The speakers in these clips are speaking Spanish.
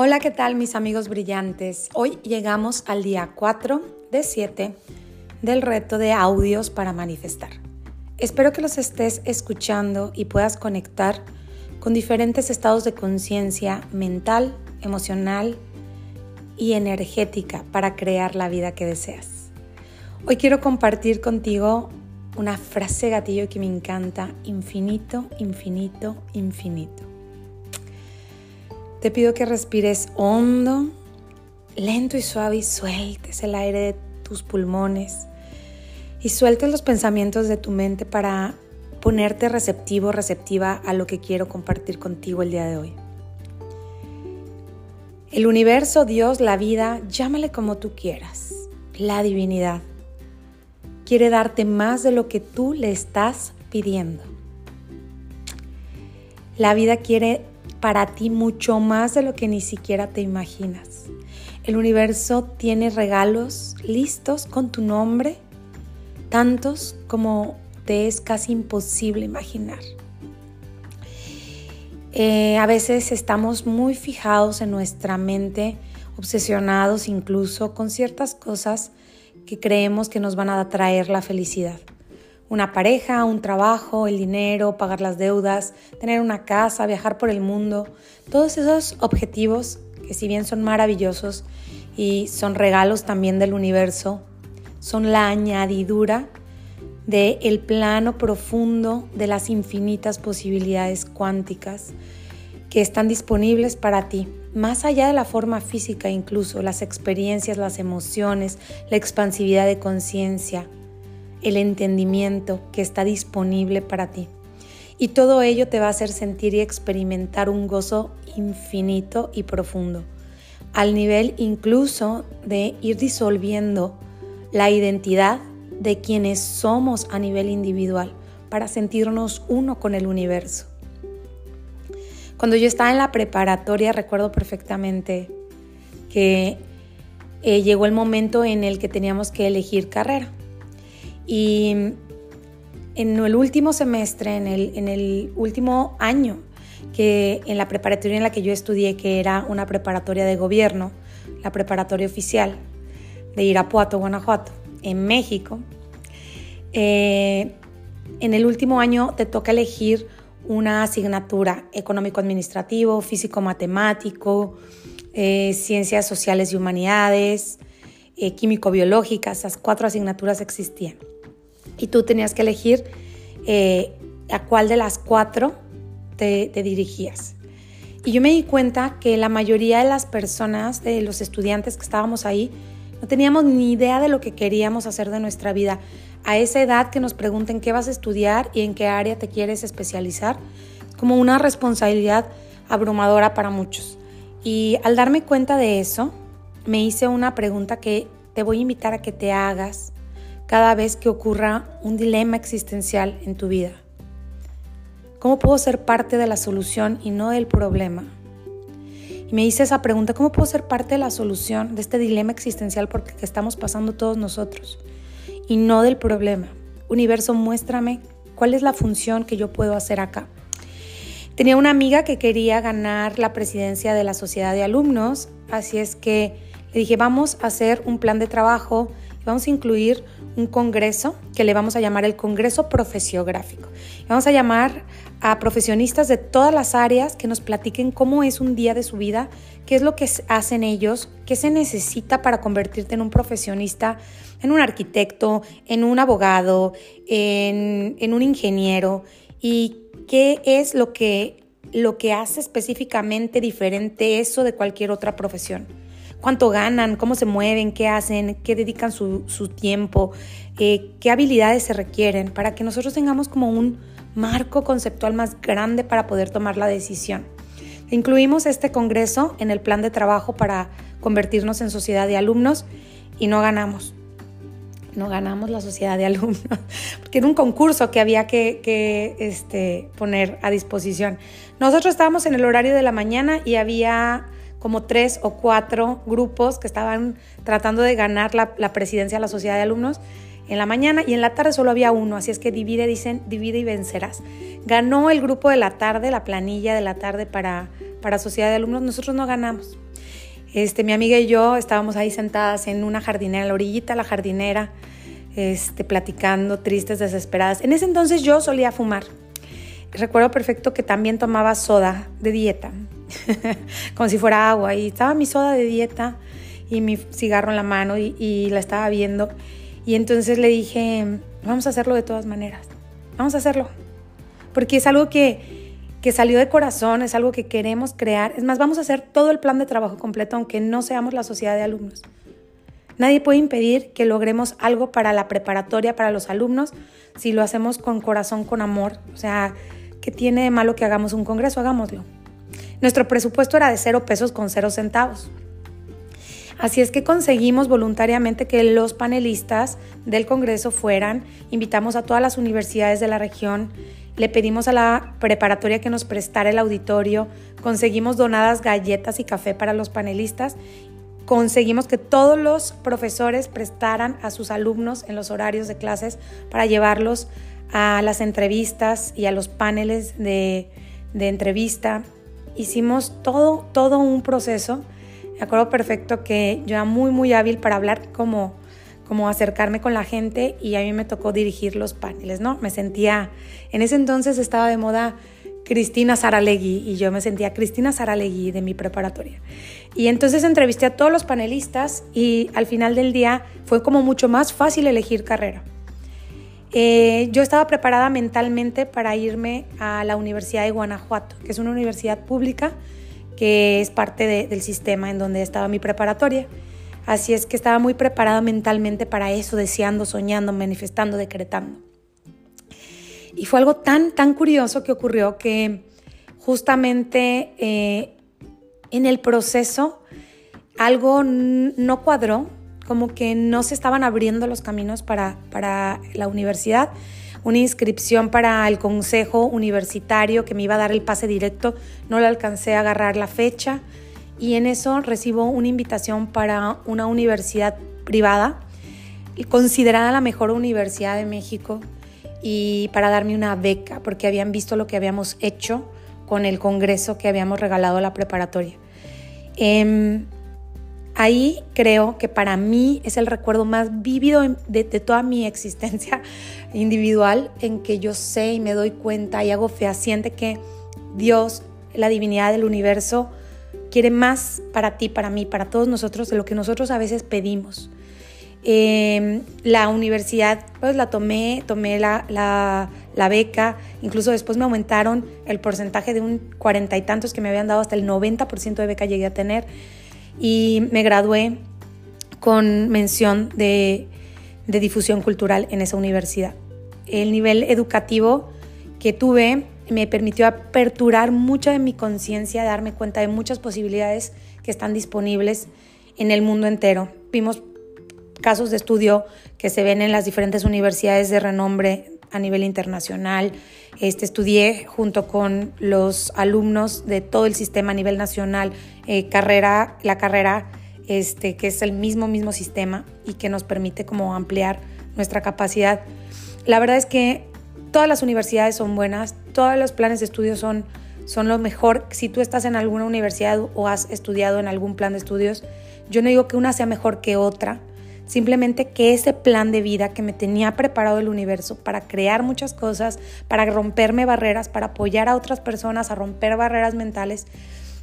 Hola, ¿qué tal mis amigos brillantes? Hoy llegamos al día 4 de 7 del reto de audios para manifestar. Espero que los estés escuchando y puedas conectar con diferentes estados de conciencia mental, emocional y energética para crear la vida que deseas. Hoy quiero compartir contigo una frase gatillo que me encanta, infinito, infinito, infinito. Te pido que respires hondo, lento y suave y sueltes el aire de tus pulmones y sueltes los pensamientos de tu mente para ponerte receptivo, receptiva a lo que quiero compartir contigo el día de hoy. El universo, Dios, la vida, llámale como tú quieras, la divinidad, quiere darte más de lo que tú le estás pidiendo. La vida quiere para ti mucho más de lo que ni siquiera te imaginas. El universo tiene regalos listos con tu nombre, tantos como te es casi imposible imaginar. Eh, a veces estamos muy fijados en nuestra mente, obsesionados incluso con ciertas cosas que creemos que nos van a traer la felicidad una pareja, un trabajo, el dinero, pagar las deudas, tener una casa, viajar por el mundo, todos esos objetivos que si bien son maravillosos y son regalos también del universo, son la añadidura del el plano profundo de las infinitas posibilidades cuánticas que están disponibles para ti, más allá de la forma física incluso, las experiencias, las emociones, la expansividad de conciencia, el entendimiento que está disponible para ti. Y todo ello te va a hacer sentir y experimentar un gozo infinito y profundo, al nivel incluso de ir disolviendo la identidad de quienes somos a nivel individual para sentirnos uno con el universo. Cuando yo estaba en la preparatoria recuerdo perfectamente que eh, llegó el momento en el que teníamos que elegir carrera. Y en el último semestre, en el, último año, que en la preparatoria en la que yo estudié, que era una preparatoria de gobierno, la preparatoria oficial de Irapuato, Guanajuato, en México, eh, en el último año te toca elegir una asignatura económico-administrativo, físico-matemático, eh, ciencias sociales y humanidades, eh, químico-biológicas, esas cuatro asignaturas existían y tú tenías que elegir eh, a cuál de las cuatro te, te dirigías. Y yo me di cuenta que la mayoría de las personas, de los estudiantes que estábamos ahí, no teníamos ni idea de lo que queríamos hacer de nuestra vida. A esa edad que nos pregunten qué vas a estudiar y en qué área te quieres especializar, como una responsabilidad abrumadora para muchos. Y al darme cuenta de eso, me hice una pregunta que te voy a invitar a que te hagas cada vez que ocurra un dilema existencial en tu vida? ¿Cómo puedo ser parte de la solución y no del problema? Y me hice esa pregunta, ¿cómo puedo ser parte de la solución de este dilema existencial porque estamos pasando todos nosotros y no del problema? Universo, muéstrame cuál es la función que yo puedo hacer acá. Tenía una amiga que quería ganar la presidencia de la sociedad de alumnos, así es que le dije, vamos a hacer un plan de trabajo y vamos a incluir un congreso que le vamos a llamar el Congreso Profesiográfico. Vamos a llamar a profesionistas de todas las áreas que nos platiquen cómo es un día de su vida, qué es lo que hacen ellos, qué se necesita para convertirte en un profesionista, en un arquitecto, en un abogado, en, en un ingeniero y qué es lo que, lo que hace específicamente diferente eso de cualquier otra profesión cuánto ganan, cómo se mueven, qué hacen, qué dedican su, tiempo, eh, qué habilidades se requieren, para que nosotros tengamos como un marco conceptual más grande para poder tomar la decisión. Incluimos este congreso en el plan de trabajo para convertirnos en sociedad de alumnos y no ganamos. No ganamos la sociedad de alumnos, porque era un concurso que había que, que este, poner a disposición. Nosotros estábamos en el horario de la mañana y había como tres o cuatro grupos que estaban tratando de ganar la, presidencia de la sociedad de alumnos en la mañana y en la tarde solo había uno, así es que divide, dicen, divide y vencerás. Ganó el grupo de la tarde, la planilla de la tarde para, para sociedad de alumnos, nosotros no ganamos. Este, mi amiga y yo estábamos ahí sentadas en una jardinera, en la orillita la jardinera, este, platicando, tristes, desesperadas. En ese entonces yo solía fumar. Recuerdo perfecto que también tomaba soda de dieta, como si fuera agua. Y estaba mi soda de dieta y mi cigarro en la mano y, y la estaba viendo. Y entonces le dije, vamos a hacerlo de todas maneras. Vamos a hacerlo. Porque es algo que, que salió de corazón, es algo que queremos crear. Es más, vamos a hacer todo el plan de trabajo completo, aunque no seamos la sociedad de alumnos. Nadie puede impedir que logremos algo para la preparatoria, para los alumnos, si lo hacemos con corazón, con amor. O sea, ¿qué tiene de malo que hagamos un congreso? Hagámoslo. Nuestro presupuesto era de cero pesos con cero centavos. Así es que conseguimos voluntariamente que los panelistas del Congreso fueran, invitamos a todas las universidades de la región, le pedimos a la preparatoria que nos prestara el auditorio, conseguimos donadas galletas y café para los panelistas conseguimos que todos los profesores prestaran a sus alumnos en los horarios de clases para llevarlos a las entrevistas y a los paneles de, entrevista. Hicimos todo, todo un proceso. Me acuerdo perfecto que yo era muy, muy hábil para hablar como, como acercarme con la gente y a mí me tocó dirigir los paneles, ¿no? Me sentía, en ese entonces estaba de moda Cristina Saralegui y yo me sentía Cristina Saralegui de mi preparatoria. Y entonces entrevisté a todos los panelistas y al final del día fue como mucho más fácil elegir carrera. Eh, yo estaba preparada mentalmente para irme a la Universidad de Guanajuato, que es una universidad pública que es parte del sistema en donde estaba mi preparatoria. Así es que estaba muy preparada mentalmente para eso, deseando, soñando, manifestando, decretando. Y fue algo tan, tan curioso que ocurrió que justamente eh, en el proceso algo no cuadró, como que no se estaban abriendo los caminos para, para la universidad. Una inscripción para el consejo universitario que me iba a dar el pase directo, no le alcancé a agarrar la fecha y en eso recibo una invitación para una universidad privada, considerada la mejor universidad de México, y para darme una beca, porque habían visto lo que habíamos hecho con el congreso que habíamos regalado a la preparatoria. Em, ahí creo que para mí es el recuerdo más vívido de, de, toda mi existencia individual, en que yo sé y me doy cuenta y hago fehaciente que Dios, la divinidad del universo, quiere más para ti, para mí, para todos nosotros de lo que nosotros a veces pedimos. Em, la universidad, pues la tomé, tomé la, la, beca, incluso después me aumentaron el porcentaje de un cuarenta y tantos que me habían dado, hasta el 90% de beca llegué a tener y me gradué con mención de, de difusión cultural en esa universidad. El nivel educativo que tuve me permitió aperturar mucha de mi conciencia, darme cuenta de muchas posibilidades que están disponibles en el mundo entero. Vimos casos de estudio que se ven en las diferentes universidades de renombre a nivel internacional. Este, estudié junto con los alumnos de todo el sistema a nivel nacional, eh, carrera, la carrera este, que es el mismo, mismo sistema y que nos permite como ampliar nuestra capacidad. La verdad es que todas las universidades son buenas, todos los planes de estudio son, son lo mejor. Si tú estás en alguna universidad o has estudiado en algún plan de estudios, yo no digo que una sea mejor que otra, Simplemente que ese plan de vida que me tenía preparado el universo para crear muchas cosas, para romperme barreras, para apoyar a otras personas a romper barreras mentales,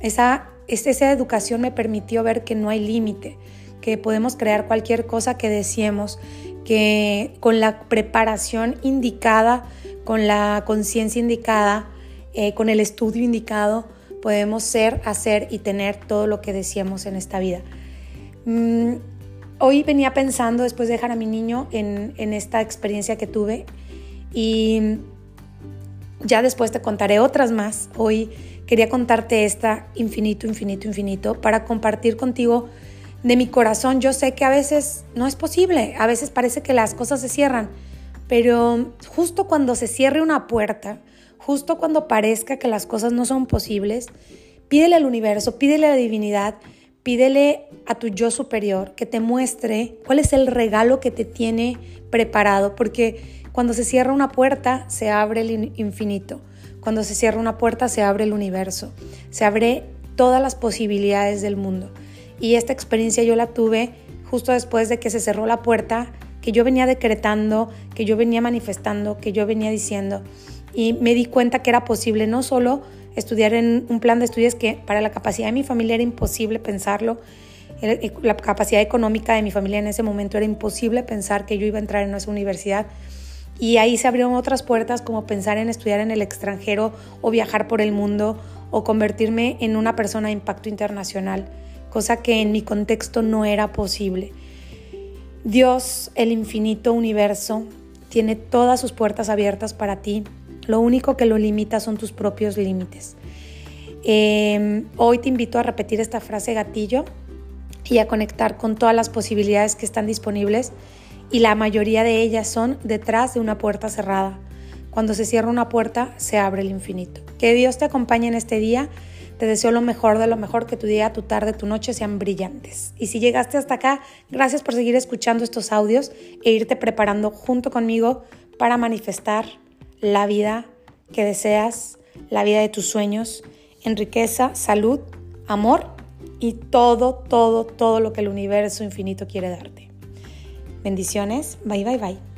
esa, esa educación me permitió ver que no hay límite, que podemos crear cualquier cosa que deseemos, que con la preparación indicada, con la conciencia indicada, eh, con el estudio indicado, podemos ser, hacer y tener todo lo que deseamos en esta vida. Mm, Hoy venía pensando, después de dejar a mi niño, en, esta experiencia que tuve y ya después te contaré otras más. Hoy quería contarte esta infinito, infinito, infinito para compartir contigo de mi corazón. Yo sé que a veces no es posible, a veces parece que las cosas se cierran, pero justo cuando se cierre una puerta, justo cuando parezca que las cosas no son posibles, pídele al universo, pídele a la divinidad Pídele a tu yo superior que te muestre cuál es el regalo que te tiene preparado, porque cuando se cierra una puerta se abre el infinito, cuando se cierra una puerta se abre el universo, se abre todas las posibilidades del mundo. Y esta experiencia yo la tuve justo después de que se cerró la puerta, que yo venía decretando, que yo venía manifestando, que yo venía diciendo. Y me di cuenta que era posible no solo estudiar en un plan de estudios que para la capacidad de mi familia era imposible pensarlo, la capacidad económica de mi familia en ese momento era imposible pensar que yo iba a entrar en esa universidad. Y ahí se abrieron otras puertas como pensar en estudiar en el extranjero o viajar por el mundo o convertirme en una persona de impacto internacional, cosa que en mi contexto no era posible. Dios, el infinito universo, tiene todas sus puertas abiertas para ti. Lo único que lo limita son tus propios límites. Em, hoy te invito a repetir esta frase gatillo y a conectar con todas las posibilidades que están disponibles y la mayoría de ellas son detrás de una puerta cerrada. Cuando se cierra una puerta, se abre el infinito. Que Dios te acompañe en este día. Te deseo lo mejor de lo mejor, que tu día, tu tarde, tu noche sean brillantes. Y si llegaste hasta acá, gracias por seguir escuchando estos audios e irte preparando junto conmigo para manifestar la vida que deseas, la vida de tus sueños, en riqueza, salud, amor y todo, todo, todo lo que el universo infinito quiere darte. Bendiciones, bye bye bye.